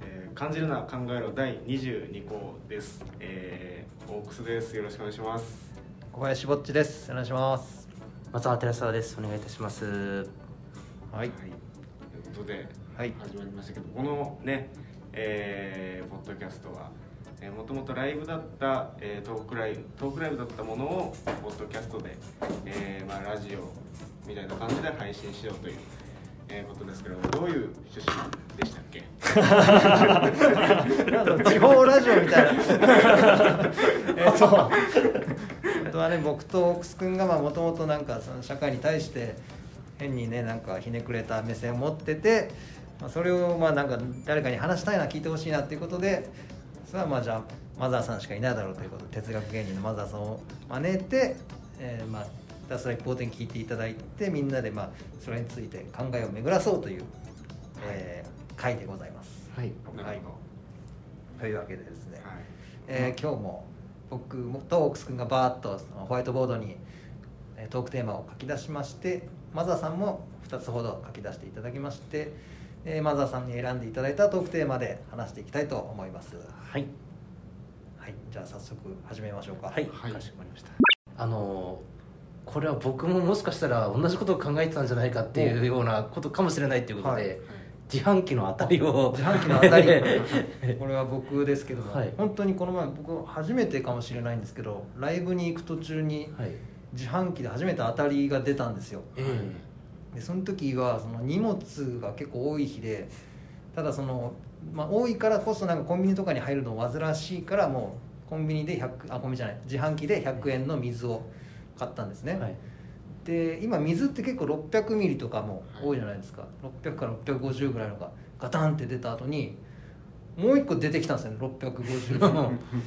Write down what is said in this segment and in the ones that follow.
えー感じるな考えろ第22項です、えー、オークスです。よろしくお願いします。小林ぼっちです。お願いします。松原寺澤です。お願いいたします。はい。ということではい。始まりましたけどこのねえー、ポッドキャストはえーもともとライブだった、えートークライブトークライブだったものをポッドキャストで、えーまあ、ラジオみたいな感じで配信しようという、えーことですけどどういう趣旨でしたっけ？地方ラジオみたいな。えっと本当はね僕とオークス君がもともとなんかその社会に対して変にねなんかひねくれた目線を持ってて、まあ、それをまあなんか誰かに話したいな聞いてほしいなっていうことでそれはまあじゃあマザーさんしかいないだろうということで哲学芸人のマザーさんを招いて、えーまあひたすら一方的に聞いていただいてみんなでまあそれについて考えを巡らそうという、えー回でございます。はい。なるほというわけでですね、ど、はい。えー今日も僕とオークス君がバーッとそのホワイトボードにえートークテーマを書き出しましてマザーさんも2つほど書き出していただきまして、えーマザーさんに選んでいただいたトークテーマで話していきたいと思います。はい。はい。じゃあ早速始めましょうか。はい、はい。かしこまりました。あのこれは僕ももしかしたら同じことを考えてたんじゃないかっていうようなことかもしれないということで、はい。自販機の当たりを自販機の当たり。これは僕ですけども、はい。本当にこの前僕初めてかもしれないんですけどライブに行く途中にはい。自販機で初めて当たりが出たんですよ。えでその時はその荷物が結構多い日でただその、まあ、多いからこそなんかコンビニとかに入るの煩わしいからもうコンビニで100あコンビニじゃない自販機で100円の水を買ったんですね、えはい。で今水って結構600ミリとかも多いじゃないですか、600から650ぐらいのがガタンって出た後にもう一個出てきたんですよね650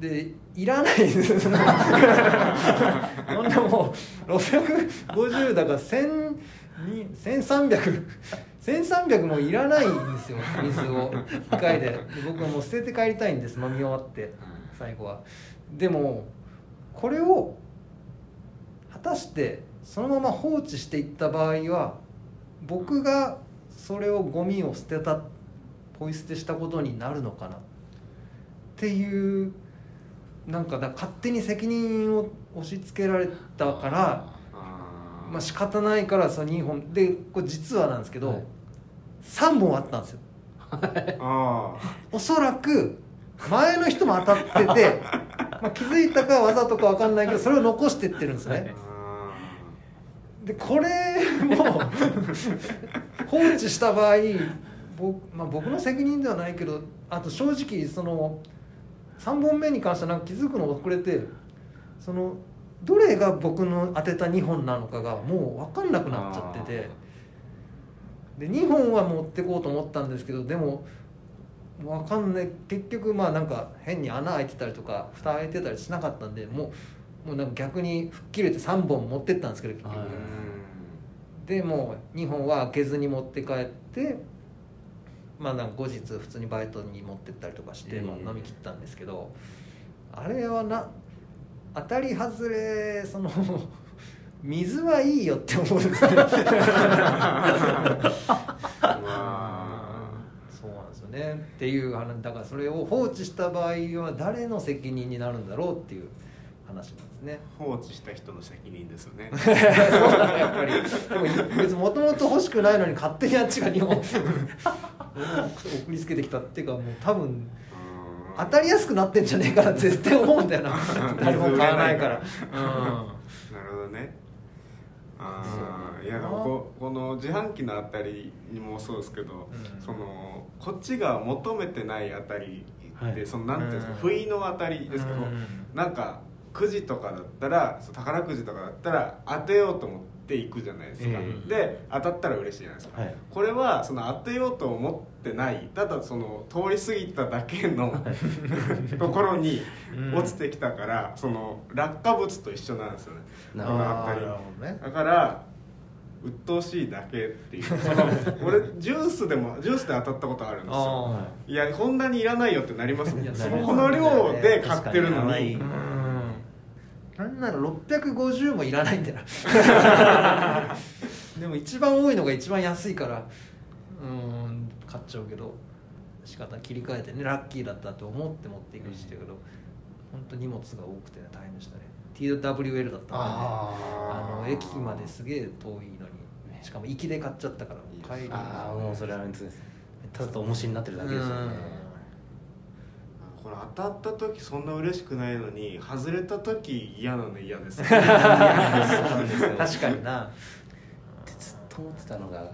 でいらないです。そんなもう650だから1000に1300 1300もいらないんですよ水を。1回で。で僕はもう捨てて帰りたいんです飲み終わって最後は。でもこれを果たしてそのまま放置していった場合は僕がそれをゴミを捨てたポイ捨てしたことになるのかなっていうなんかだ勝手に責任を押し付けられたからまあ仕方ないからその2本でこれ実はなんですけど、はい3本あったんですよ。あおそらく前の人も当たってて、まあ、気づいたかわざとか分かんないけどそれを残してってるんですね、でこれも放置した場合僕,、まあ、僕の責任ではないけどあと正直その3本目に関してはなんか気づくの遅れてそのどれが僕の当てた2本なのかがもう分かんなくなっちゃってて。で2本は持ってこうと思ったんですけどでも分かんない。結局まあなんか変に穴開いてたりとか蓋開いてたりしなかったんでもうもうなんか逆に吹っ切れて3本持ってったんですけど結局。はい。でもう2本は開けずに持って帰ってまあなんか後日普通にバイトに持ってったりとかして、ええ。まあ、飲み切ったんですけどあれはな当たり外れその 水はいいよって思うんですね まあそうなんですよねっていう話だからそれを放置した場合は誰の責任になるんだろうっていう話なんですね。放置した人の責任ですよね。そうだねやっぱり。でも別にもともと欲しくないのに勝手にあっちが日本送りつけてきたっていうかもう多分当たりやすくなってんじゃねえかな絶対思うんだよな。誰も買わないから。なるほどねああいやでもここの自販機のあたりにもそうですけど、うん。そのこっちが求めてないあたりで、はい。そのなんていうんですか、うん。不意のあたりですけど、うん。なんかくじとかだったら宝くじとかだったら当てようと思っていくじゃないですか、ええ。で当たったら嬉しいじゃないですか、はい。これはその当てようと思ってないただその通り過ぎただけの ところに落ちてきたからその落下物と一緒なんですよね。なこのあたり。ね。だから鬱陶しいだけっていう。俺ジュースでもジュースで当たったことあるんですよ。あいやこんなにいらないよってなりますもん。いやその量で買ってるのになんなら650もいらないんだよ。な でも一番多いのが一番安いからうん買っちゃうけど仕方切り替えてねラッキーだったと思って持っていくしてるけど本当荷物が多くてね大変でしたね。TWL だったんで、ね、ああの駅まですげえ遠いのにしかも行きで買っちゃったから帰り。ああもうそれはですただと重しになってるだけですよねこれ当たった時そんな嬉しくないのに外れた時嫌なの嫌です 確かにな。ってずっと思ってたのがあの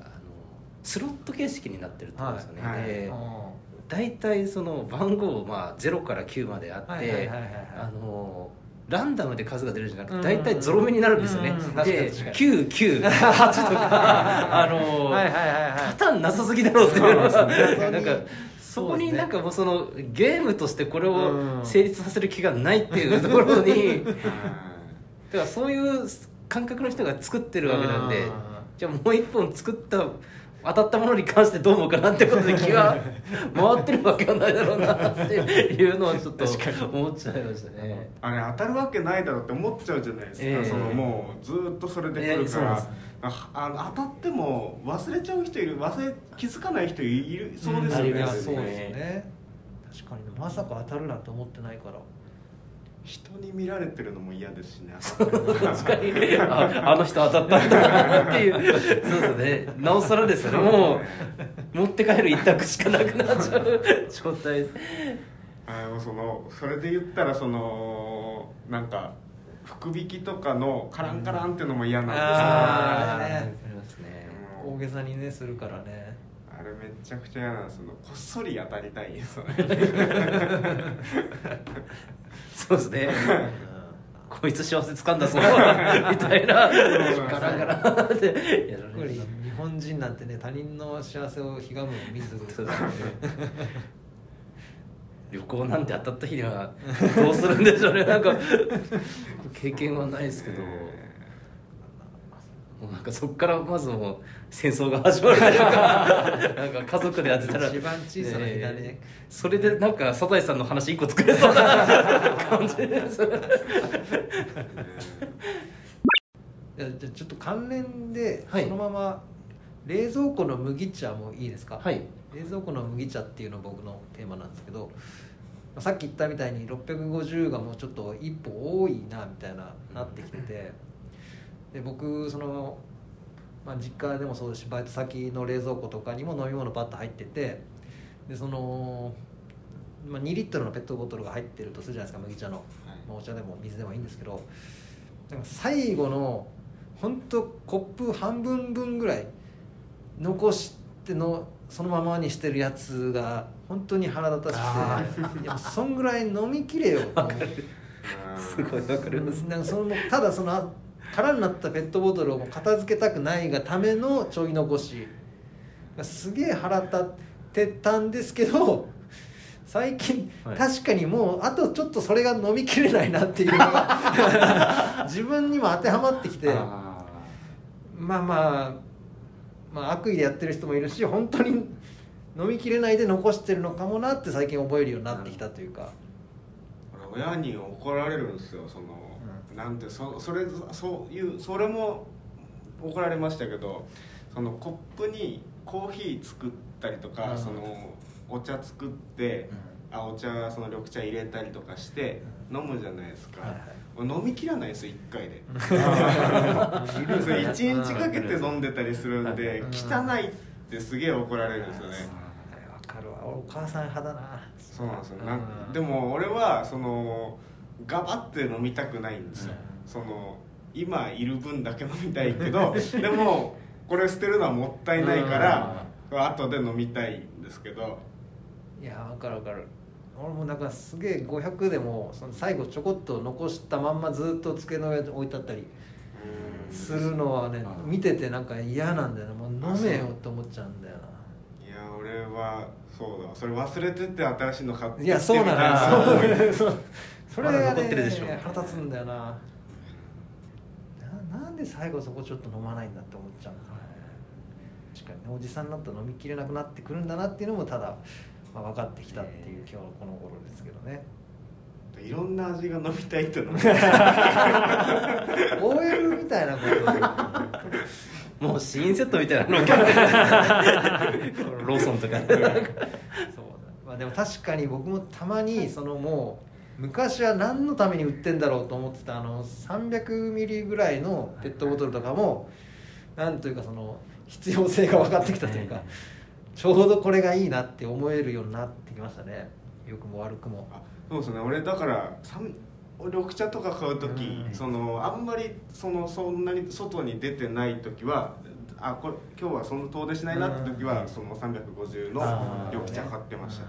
スロット形式になってるってことですよね、はい。はい。大体その番号、まあ、0から9まであって、あのランダムで数が出るじゃなくうんて大体ゾロ目になるんですよね、で確かに998とか あの、はいはいはいはい。パターンなさすぎだろうっていう。のそうがですね。なんかそこになんかもうそのゲームとしてこれうん。を成立させる気がないっていうところに はだからそういう感覚の人が作ってるわけなんでうんじゃあもう一本作った当たったものに関してどう思うかなってことで気が 回ってるわけはないだろうなっていうのはちょっと思っちゃいましたね。いあれ当たるわけないだろうって思っちゃうじゃないですか、ええ。そのもうずっとそれで来るから。ええそうですああの当たっても忘れちゃう人いる忘れ気づかない人いるそうですよね、うん。そうですね。ね確かに。ねまさか当たるなんて思ってないから人に見られてるのも嫌ですしね。確かにああの人当たったんだなっていうそうですね。なおさらですよね。もう持って帰る一択しかなくなっちゃう状態。あのそのそれで言ったらそのなんか福引きとかのカランカランっていうのも嫌なんですよ、あー。ねありますね。うん大げさにねするからね。あれめちゃくちゃ嫌なんですよ。こっそり当たりたいですよね。そうですね。こいつ幸せ掴んだぞ。みたいな。ガラガラってやられるやっぱり日本人なんてね他人の幸せをひがむのを見ずそうですね。旅行なんて当たった日にはどうするんでしょうね。なんか経験はないですけどもうなんかそこからまずもう戦争が始まるというか なんか家族でやってたら一番小さな日だね。えそれでなんかサザエさんの話一個作れそうな感じです。じゃあちょっと関連ではい。そのまま冷蔵庫の麦茶もいいですか、はい。冷蔵庫の麦茶っていうの僕のテーマなんですけどさっき言ったみたいに650がもうちょっと一歩多いなみたいななってきててで僕その、まあ、実家でもそうですしバイト先の冷蔵庫とかにも飲み物パッと入っててでその、まあ、2リットルのペットボトルが入ってるとするじゃないですか麦茶の、まあ、お茶でも水でもいいんですけどなんか最後の本当コップ半分分ぐらい残してのそのままにしてるやつが本当に腹立たあしくていやそんぐらい飲みきれよすごいわかります。なんかそのただそのあ空になったペットボトルを片付けたくないがためのちょい残し。がすげえ腹立ってたんですけど最近、はい。確かにもうあとちょっとそれが飲みきれないなっていうのが 自分にも当てはまってきて。あまあまあまあ悪意でやってる人もいるし本当に飲みきれないで残してるのかもなって最近覚えるようになってきたというか。俺親に怒られるんですよその、なんてそそれそういうそれも怒られましたけどそのコップにコーヒー作ったりとか、うん。そのお茶作って、あお茶その緑茶入れたりとかして飲むじゃないですか、はいはい。俺飲みきらないですよ1回で。それ1日かけて飲んでたりするんでうん。汚いってすげえ怒られるんですよね。あれわかるわ。俺お母さん派だな。そうなんですよ。なん。うんでも俺はそのガバって飲みたくないんですよ、うん。その今いる分だけ飲みたいけど でもこれ捨てるのはもったいないから後で飲みたいんですけど。いやわかるわかる。俺もなんかすげえ500でもその最後ちょこっと残したまんまずっと机の上に置いてあったりするのはねうん見ててなんか嫌なんだよな。もう飲めよって思っちゃうんだよいや俺はそうだそれ忘れてて新しいの買ってないやそうな。みたいの思いよ そうそれがね残ってるでしょ。腹立つんだよな。ななんで最後そこちょっと飲まないんだって思っちゃう。のかな確かにねおじさんになったら飲みきれなくなってくるんだなっていうのもただ、まあ、分かってきたっていう今日のこの頃ですけどね。いろんな味が飲みたいっていうの も OL みたいなこともうシーンセットみたいなの ローソンとか。そうだ。まあでも確かに僕もたまにそのもう昔は何のために売ってんだろうと思ってたあの300ミリぐらいのペットボトルとかもなんというかその必要性が分かってきたというかちょうどこれがいいなって思えるようになってきましたね。良くも悪くも。あそうですね。俺だから緑茶とか買う時、うんそのあんまりそのそんなに外に出てない時はあこれ今日はその遠出しないなって時は、うんその350の緑茶買ってました、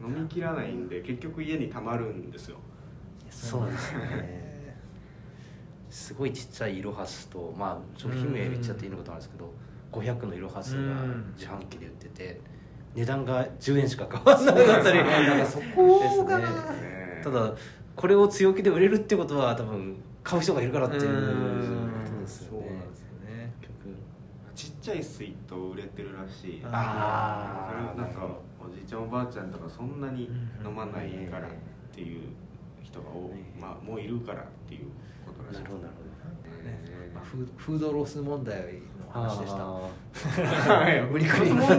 飲み切らないんで結局家にたまるんですよ。そうなんですね。すごいちっちゃいイロハスとまあ商品名言っちゃっていいのかと思うんですけど500のイロハスがうん自販機で売ってて値段が10円しか変わらなかったり。そこがな。ですね。ねただこれを強気で売れるってことは多分買う人がいるからっていうことうんですよね。そうなんですよね。結局。ちっちゃい水筒売れてるらしい。ああそれなんかおじいちゃんおばあちゃんとかそんなに飲まないからっていう人が多い、まあもういるからっていうことらしい。なるほどなるね。まあフーフードロス問題の話でした。あはい無理くり問題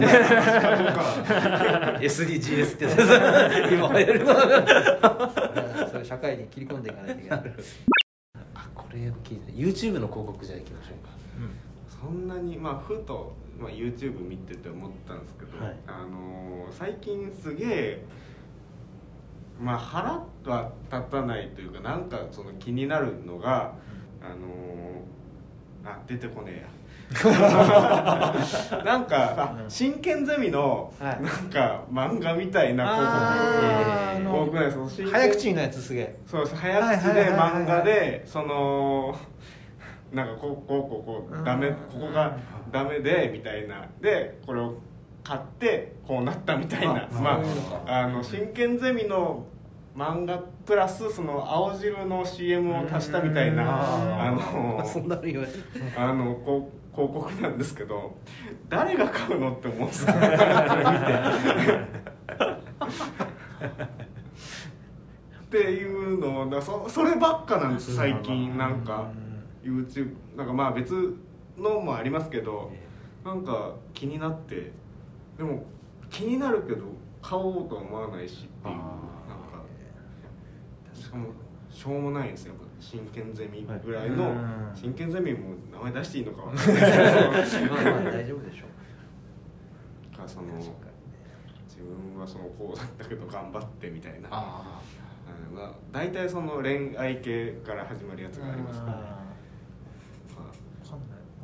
SDGs って。今流行るの。そういう社会に切り込んでいかないといけない。あこれを聞いて。YouTube の広告じゃあいきましょうか。そんなにまあふと、まあ、YouTube 見てて思ったんですけど、はい。あのー最近すげえまあ腹は立たないというかなんかその気になるのがあのーあ出てこねえや。なんかあうん。真剣ゼミのはい。なんか漫画みたいなあーあ広告多くないですか早口のやつすげえ。そうです早口ではいはい。漫画でそのなんかこうこうこうこうダメここがダメでみたいな。でこれを買ってこうなったみたいな。あまああの真剣ゼミの漫画プラスその青汁の CM を足したみたいなうん。あの そんなの言われて。あのこう広告なんですけど誰が買うのって思うんですよ。これ見て。っていうのだそそればっかなんです最近。なんか YouTube なんかまあ別のもありますけどなんか気になってでも気になるけど買おうとは思わないしっていうなんかしかもしょうもないんですよ。やっぱ真剣ゼミぐらいのうん真剣ゼミも名前出していいのかわかんない。ですけど大丈夫でしょう。かその自分はそのこうだったけど頑張ってみたいな。まあ、大体その恋愛系から始まるやつにがありますから、うん。まあわかんない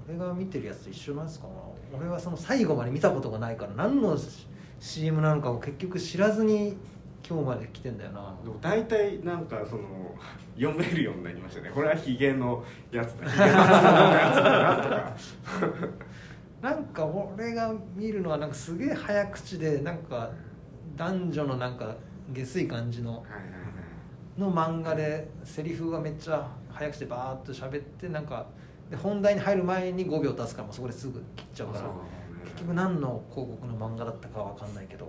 俺が見てるやつと一緒なんですかな？俺はその最後まで見たことがないから何の CM なのかを結局知らずに今日まで来てんだよな。でも大体なんかその 読めるようになりましたね。これはヒゲのやつだ。ヒゲのやつだなとか。なんか俺が見るのはなんかすげえ早口でなんか男女のなんか下水感じのの漫画でセリフがめっちゃ早口でバーッと喋ってなんかで本題に入る前に5秒経つからもうそこですぐ切っちゃうからそう結局何の広告の漫画だったかは分かんないけど。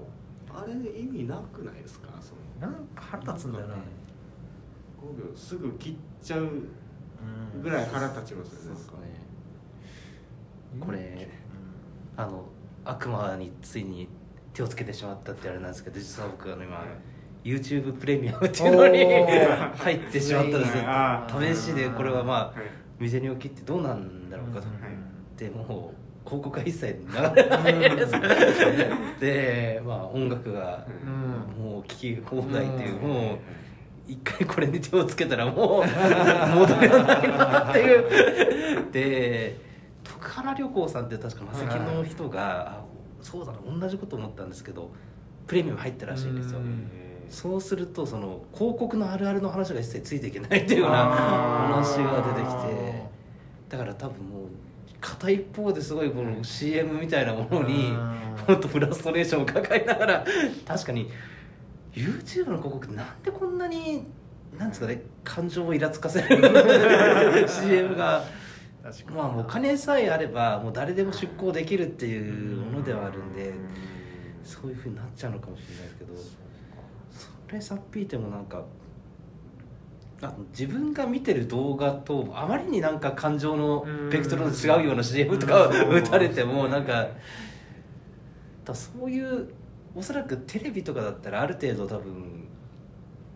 あれ意味なくないですか？そのなんか腹立つんだよな。5秒すぐ切っちゃううん。ぐらい腹立ちますよねなんね。これあの悪魔についに手をつけてしまったってあれなんですけど実は僕あの今 YouTube プレミアムっていうのに 入ってしまったんですよ。試しでこれはまあはい未然に起きってどうなんだろうかと。うん。はい。でもう広告は一切流れないですでまあ音楽がうん。もう聴き放題っていううん。もう一回これに手をつけたらもう戻りはないなっていう。で徳原旅行さんって確かマセキの人があそうだな同じこと思ったんですけどプレミアム入ったらしいんですよ。うんそうするとその広告のあるあるの話が一切ついていけないっていうような話が出てきて。だから多分もう片一方ですごいこの CM みたいなものにうん。もっとフラストレーションを抱えながら確かに YouTube の広告ってなんでこんなになんですかね感情をイラつかせる CM が。まあもう金さえあればもう誰でも出稿できるっていうものではあるんでそういうふうになっちゃうのかもしれないですけど。それさっぴいてもなんかあ自分が見てる動画とあまりになんか感情のベクトルの違うような CM とかを打たれてもなんかだそういうおそらくテレビとかだったらある程度多分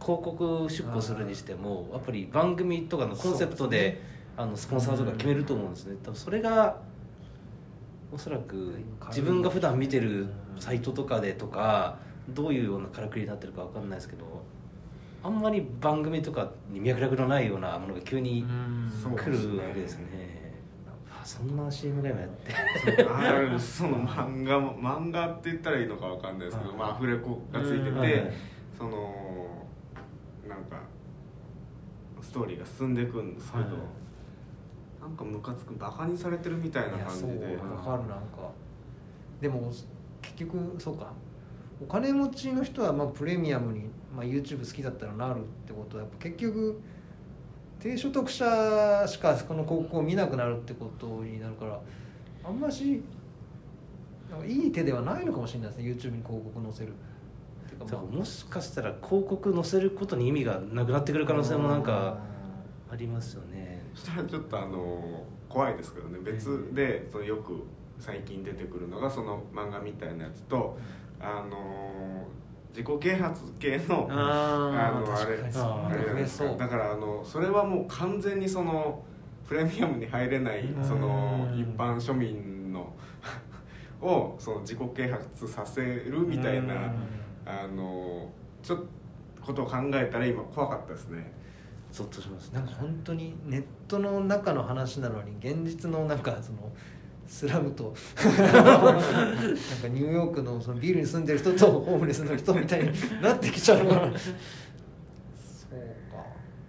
広告出稿するにしてもやっぱり番組とかのコンセプトであのスポンサーとか決めると思うんですね。多分それがおそらく自分が普段見てるサイトとかでとかどういうようなからくりになってるかわかんないですけどあんまり番組とかに脈絡のないようなものが急にそう来るわけですね。あそんな CM が今やって。その漫画も漫画って言ったらいいのかわかんないですけど、はい。まあ、アフレコがついてて、はい。そのなんかストーリーが進んでいくんですけど、はい。なんかムカつくバカにされてるみたいないやそう感じでわかるなんか。でも結局そうかお金持ちの人はまあプレミアムに、まあ、YouTube 好きだったらなるってことはやっぱ結局低所得者しかこの広告を見なくなるってことになるからあんましいい手ではないのかもしれないですね YouTube に広告載せる。てかだからもしかしたら広告載せることに意味がなくなってくる可能性もなんかありますよね。そしたらちょっとあの怖いですけどね。別でそのよく最近出てくるのがその漫画みたいなやつとあの自己啓発系のあのあれそう。だからあのそれはもう完全にそのプレミアムに入れないうん。その一般庶民の をその自己啓発させるみたいなあのちょっとことを考えたら今怖かったですね。ゾッとします。なんか本当にネットの中の話なのに現実のなんかそのスラムと。なんかニューヨークのそのビルに住んでる人とホームレスの人みたいになってきちゃうからそうか。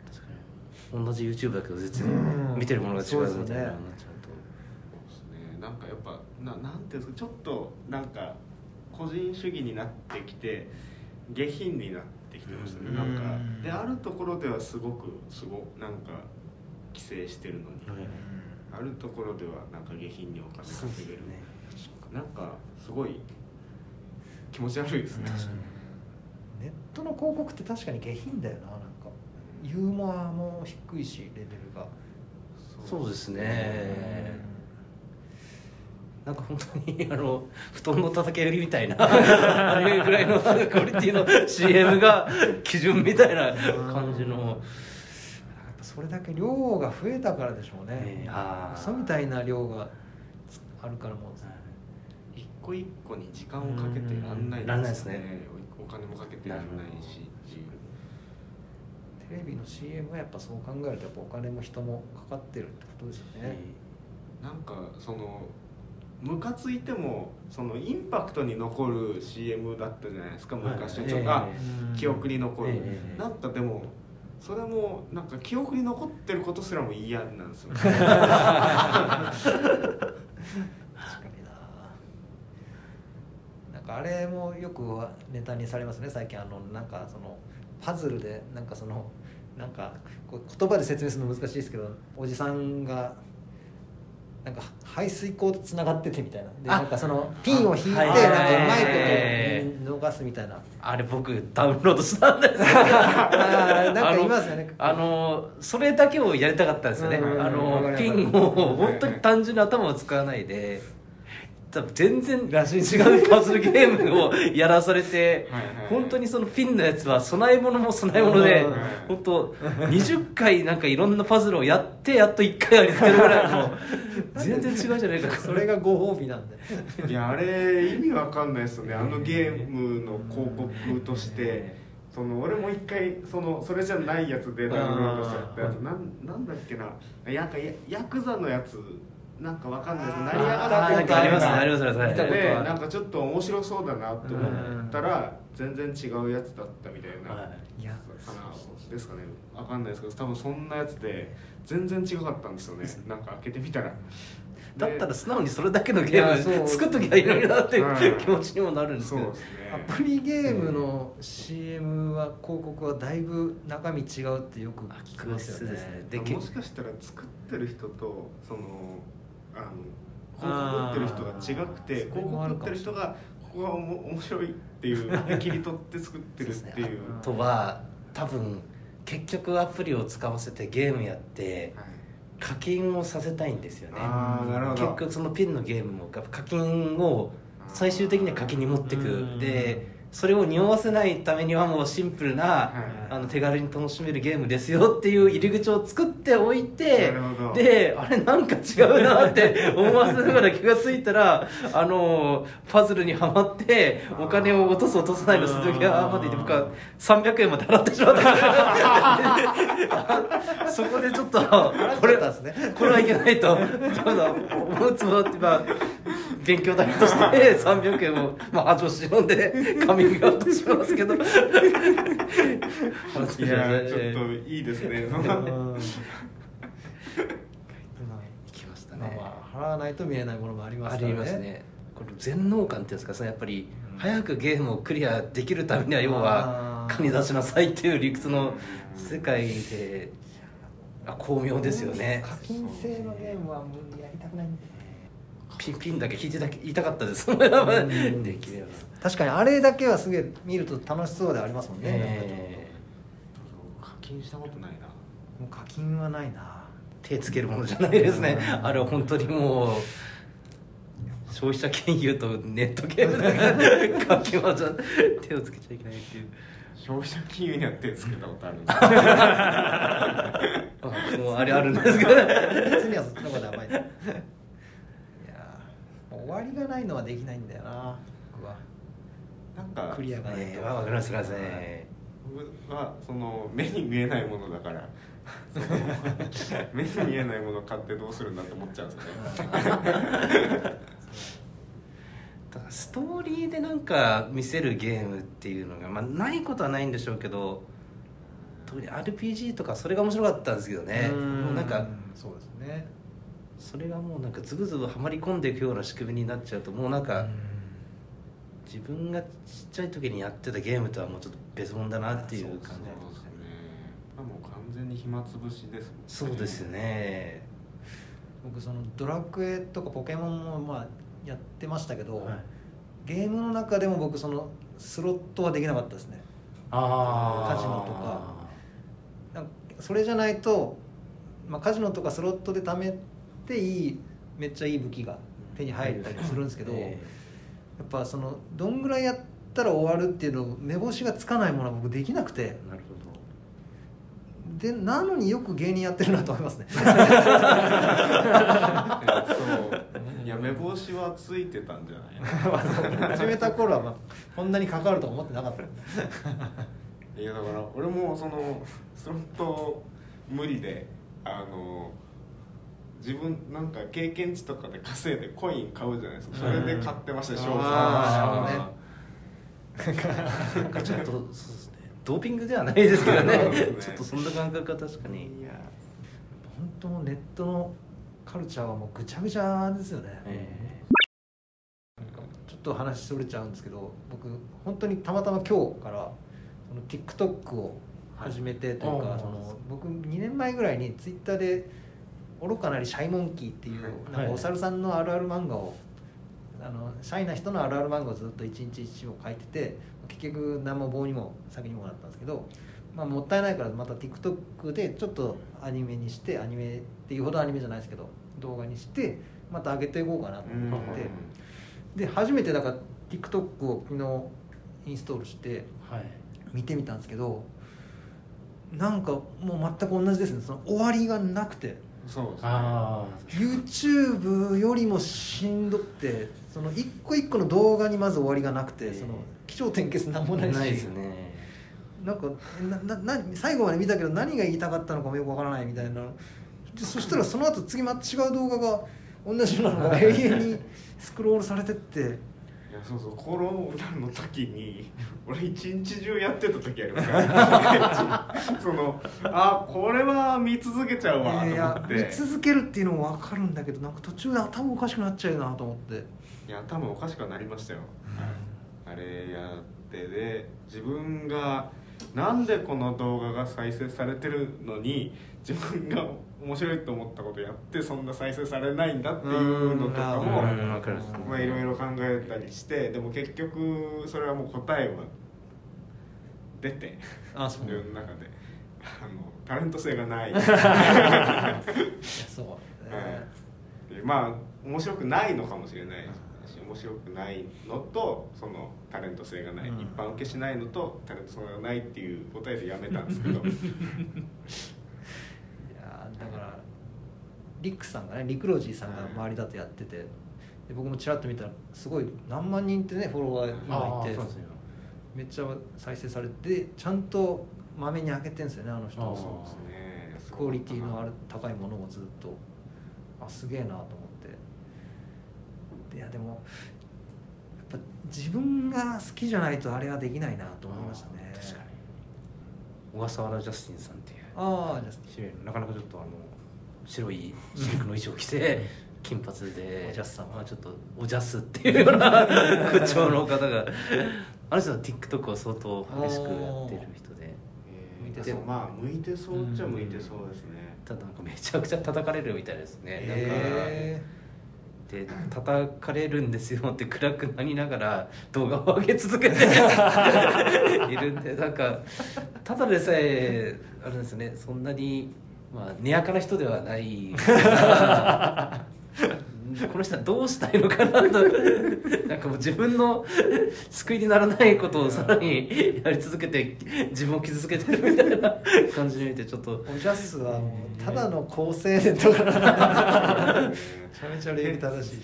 確かに。同じ YouTube だけど全然うん。見てるものが違うみたいなそうですよねなっちゃうと。そうですね。なんかやっぱななんていうんですかちょっとなんか個人主義になってきて下品になってきてましたね。うん。なんか。であるところではすごくすごなんか規制してるのに。はいあるところではなんか下品にお金稼げる。ね。なんかすごい気持ち悪いですね。ネットの広告って確かに下品だよな。なんかユーモアも低いしレベルが。そうですね。なんか本当にあの布団の叩き売りみたいな あれぐらいのクオリティの CM が基準みたいな感じのそれだけ量が増えたからでしょうね。えー嘘みたいな量があるからもう。一個一個に時間をかけてらんないですね。お金もかけてらんないし。っていうテレビの CM はやっぱそう考えるとやっぱお金も人もかかってるってことですよね、なんかそのムカついてもそのインパクトに残る CM だったじゃないですか昔はい。ちょっと記憶に残る、ええなんかでもそれもなんか記憶に残ってることすらも嫌なんですよ確かにな。なんかあれもよくネタにされますね最近あのなんかそのパズルでなんかそのなんかこう言葉で説明するの難しいですけどおじさんがなんか排水口とつながっててみたいな。であなんかそのピンを引いてなんかうはいまはいいこと逃すみたいな。あれ僕ダウンロードしたんですなんかいますよね。あのそれだけをやりたかったんですよね。うんあわかるのピンを本当に単純に頭を使わないで多分全然らしいです違うパズルゲームをやらされて本当にそのピンのやつは供え物も供え物でうん。本当20回なんかいろんなパズルをやってやっと1回ありつけるぐらいの 全然違うじゃないか。それがご褒美なんで。いやあれ意味わかんないですよね。あのゲームの広告としてその俺も一回そのそれじゃないやつでダウンロードしちゃったやつ。なんなんだっけな。やんかやヤクザのやつなんかわかんないです。成り上があーなんかありますね。ありますね。見たことあるでなんかちょっと面白そうだなって思ったら全然違うやつだったみたいな、かなですかね。わかんないですけど多分そんなやつで全然違かったんですよね。なんか開けてみたら。だったら素直にそれだけのゲーム作っときゃいいのになってうん。いう気持ちにもなるんですけど。そうですね。アプリゲームの CM は広告はだいぶ中身違うってよくあ聞きますよね。ね。でもしかしたら作ってる人とそのあの広告売ってる人が違くて広告売ってる人がここがおも面白いっていうで切り取って作ってるっていうね。とは多分結局アプリを使わせてゲームやってはい課金をさせたいんですよね。ああなるほど。結局そのピンのゲームも課金を最終的には課金に持ってく。うん。でそれを匂わせないためにはもうシンプルな、はい。あの手軽に楽しめるゲームですよっていう入り口を作っておいてであれなんか違うなって 思わせながら気が付いたらあのパズルにはまってお金を落とす落とさないのする時はまでで僕は300円まで払ってしまった。そこでちょっとこれこれはいけないとちょっと思うつもりまあ勉強代として300円を、まあ、恥を忍んでカミングアウトしますけど。いやーちょっといいですね。行きましたまあね、まあ払わないと見えないものもありますあからね。りますね。これ全能感っていうんですかそのやっぱり早くゲームをクリアできるためには要は金出しなさいっていう理屈の世界であ巧妙ですよね。課金制のゲームはもうやりたくないんでピンピンだけ聞いてた言いたかったです。ん。できれば。確かにあれだけはすげえ見ると楽しそうでありますもんね、え課金したことないな。もう課金はないな。ー手つけるものじゃないですね。あれは本当にもう消費者金融とネットゲームだから課金はじゃ手をつけちゃいけないっていう。消費者金融には手つけたことあるんで あもうあれあるんですけど。ね別にはそっちの方が甘い終わりがないのはできないんだよな僕は。なんかクリアがないえー、わかりますわかりますね僕はその目に見えないものだから目に見えないものを買ってどうするんだって思っちゃうんですよね。だからストーリーでなんか見せるゲームっていうのが、まあ、ないことはないんでしょうけど特に RPG とかそれが面白かったんですけどね。なんかそうですねそれがもうなんかズブズブはまり込んでいくような仕組みになっちゃうともうなんか自分がちっちゃい時にやってたゲームとはもうちょっと別物だなっていう感じですね。もう完全に暇つぶしですもんね。そうですよね。僕そのドラクエとかポケモンもまあやってましたけど、はい。ゲームの中でも僕そのスロットはできなかったですね。あカジノとか。それじゃないと、まあ、カジノとかスロットで貯めていいめっちゃいい武器が手に入ったりするんですけど、えやっぱそのどんぐらいやったら終わるっていうの目星がつかないものは僕できなくて。えなるほど。でなのによく芸人やってるなと思いますね。そう。いや目星はついてたんじゃないの？始めた頃は、まあ、こんなにかかるとは思ってなかった。いやだから俺もそのスロット無理であの自分なんか経験値とかで稼いでコイン買うじゃないですか。それで買ってましたようん。商品あなんかちょっとそうですね。ドーピングではないですけどね。ね。ちょっとそんな感覚は確かに。いや。本当ネットのカルチャーはもうぐちゃぐちゃですよね、えなんかちょっと話それちゃうんですけど僕本当にたまたま今日からその TikTok を始めてというか、はい。その僕2年前ぐらいにツイッターで「愚かなりシャイモンキー」っていう、はい。なんかお猿さんのあるある漫画をあのシャイな人のあるある漫画をずっと一日一を書いてて結局何も棒にも先にもなったんですけど、まあ、もったいないからまた TikTok でちょっとアニメにしてアニメっていうほどアニメじゃないですけど動画にしてまた上げていこうかなと思って。で初めてだから TikTok を昨日インストールしてはい。見てみたんですけどなんかもう全く同じですね。その終わりがなくてそうですね。あ YouTube よりもしんどってその一個一個の動画にまず終わりがなくて、ええ。その起承転結なんもあないし。ないですね。なんかえななな最後まで見たけど何が言いたかったのかもよくわからないみたいな。でそしたらその後次また違う動画が同じようなのが永遠にスクロールされてっていやそうそうコロナの時に 俺一日中やってた時あります。か らそのあこれは見続けちゃうわと思って。見続けるっていうのも分かるんだけどなんか途中で頭おかしくなっちゃうなと思って。いや多分おかしくはなりましたよ、あれやってで自分がなんでこの動画が再生されてるのに自分が面白いと思ったことやってそんな再生されないんだっていうのとかもまあいろいろ考えたりしてでも結局それはもう答えは出てあそう。自分の中で。あのタレント性がない。そうね。でまあ面白くないのかもしれないし面白くないのとそのタレント性がない、うん。一般受けしないのとタレント性がないっていう答えでやめたんですけど。いやだからリックさんがねリクロジーさんが周りだとやっててで僕もちらっと見たらすごい何万人ってねフォロワー今いてめっちゃ再生されてちゃんとまめに上げてんですよねあの人。そうですね。クオリティのある高いものをずっと。あすげえなと思っていやでもやっぱ自分が好きじゃないとあれはできないなと思いましたね。確かに。小笠原ジャスティンさんっていうああじゃ白いなかなかちょっとあの白いシルクの衣装を着て金髪でおじゃすさんまあちょっとおじゃすっていうような口調の方が。あの人は TikTok を相当激しくやってる人で。えー。向いてそうまあ向いてそうっちゃ向いてそうですね、ただなんかめちゃくちゃ叩かれるみたいですね、へで叩かれるんですよって暗くなりながら動画を上げ続けて いるんでなんかただでさえあれですねそんなにまあ根やかな人ではないこの人はどうしたいのかなと。なんかもう自分の救いにならないことをさらにやり続けて自分を傷つけてるみたいな感じで見てちょっと。おじゃすはもうただの好青年とか めちゃめちゃ礼儀正し。い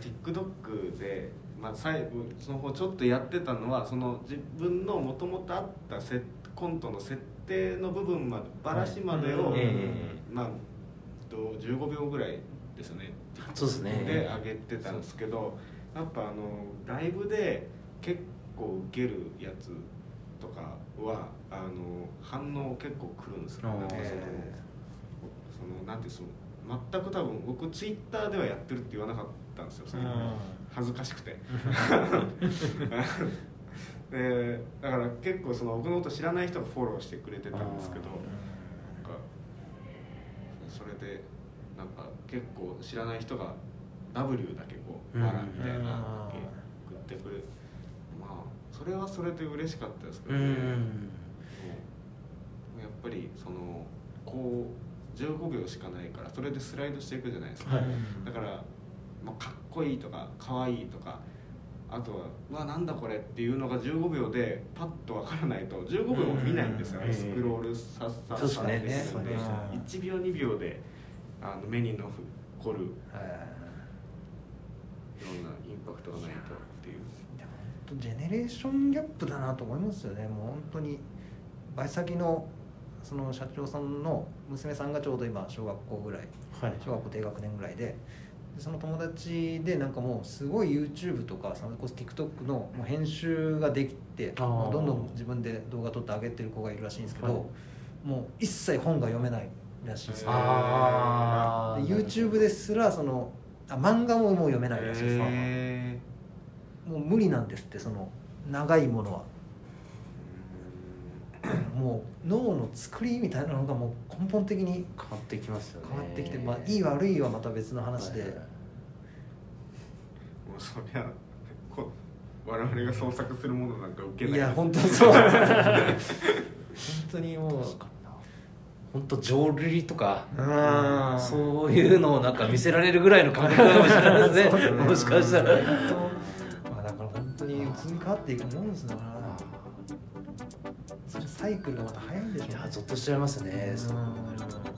TikTok で、まあ、最後その方ちょっとやってたのはその自分のもともとあったセコントの設定の部分までバラシまでを、はいえまあと15秒ぐらいですよね。そうですね。で上げてたんですけどやっぱあのライブで結構受けるやつとかはあの反応結構くるんですよ、あー。なんかそのそのなんていうその全く多分僕ツイッターではやってるって言わなかったんですよその恥ずかしくて。でだから結構その僕のこと知らない人がフォローしてくれてたんですけどそれでなんか結構知らない人が W だけこう「うん。あら」みたいなうん送ってくれまあそれはそれで嬉しかったですけどね、やっぱりそのこう15秒しかないからそれでスライドしていくじゃないですか、はい。だから、まあ、かっこいいとかかわいいとかあとは「うわなんだこれ」っていうのが15秒でパッとわからないと15秒も見ないんですよ、うんスクロールさっさっさですね。ね。1秒2秒であの目に残るいろんなインパクトがないとっていう。ジェネレーションギャップだなと思いますよね。もう本当にバイ先のその社長さんの娘さんがちょうど今小学校ぐらいはい。小学校低学年ぐらいででその友達でなんかもうすごい YouTube とかそれこそ TikTok のもう編集ができてどんどん自分で動画撮って上げてる子がいるらしいんですけど、はい。もう一切本が読めないらしいですで YouTube ですらそのあ漫画ももう読めないらしいです、へもう無理なんですってその長いものは。もう脳の作りみたいなのがもう根本的に変わってきますよね。変わってきて、まあ、いい悪いはまた別の話で、はいはいもうそりゃこ我々が創作するものなんか受けない。いや本当そう。本当にもう本当浄瑠璃とかうん。そういうのをなんか見せられるぐらいの感覚かもしれないですね。もしかしたら。本当まあだから本当に移り変わっていくもんですだなそれサイクルがまた早いんでしょうね。いやゾッとしちゃいますね。うん。そう。なると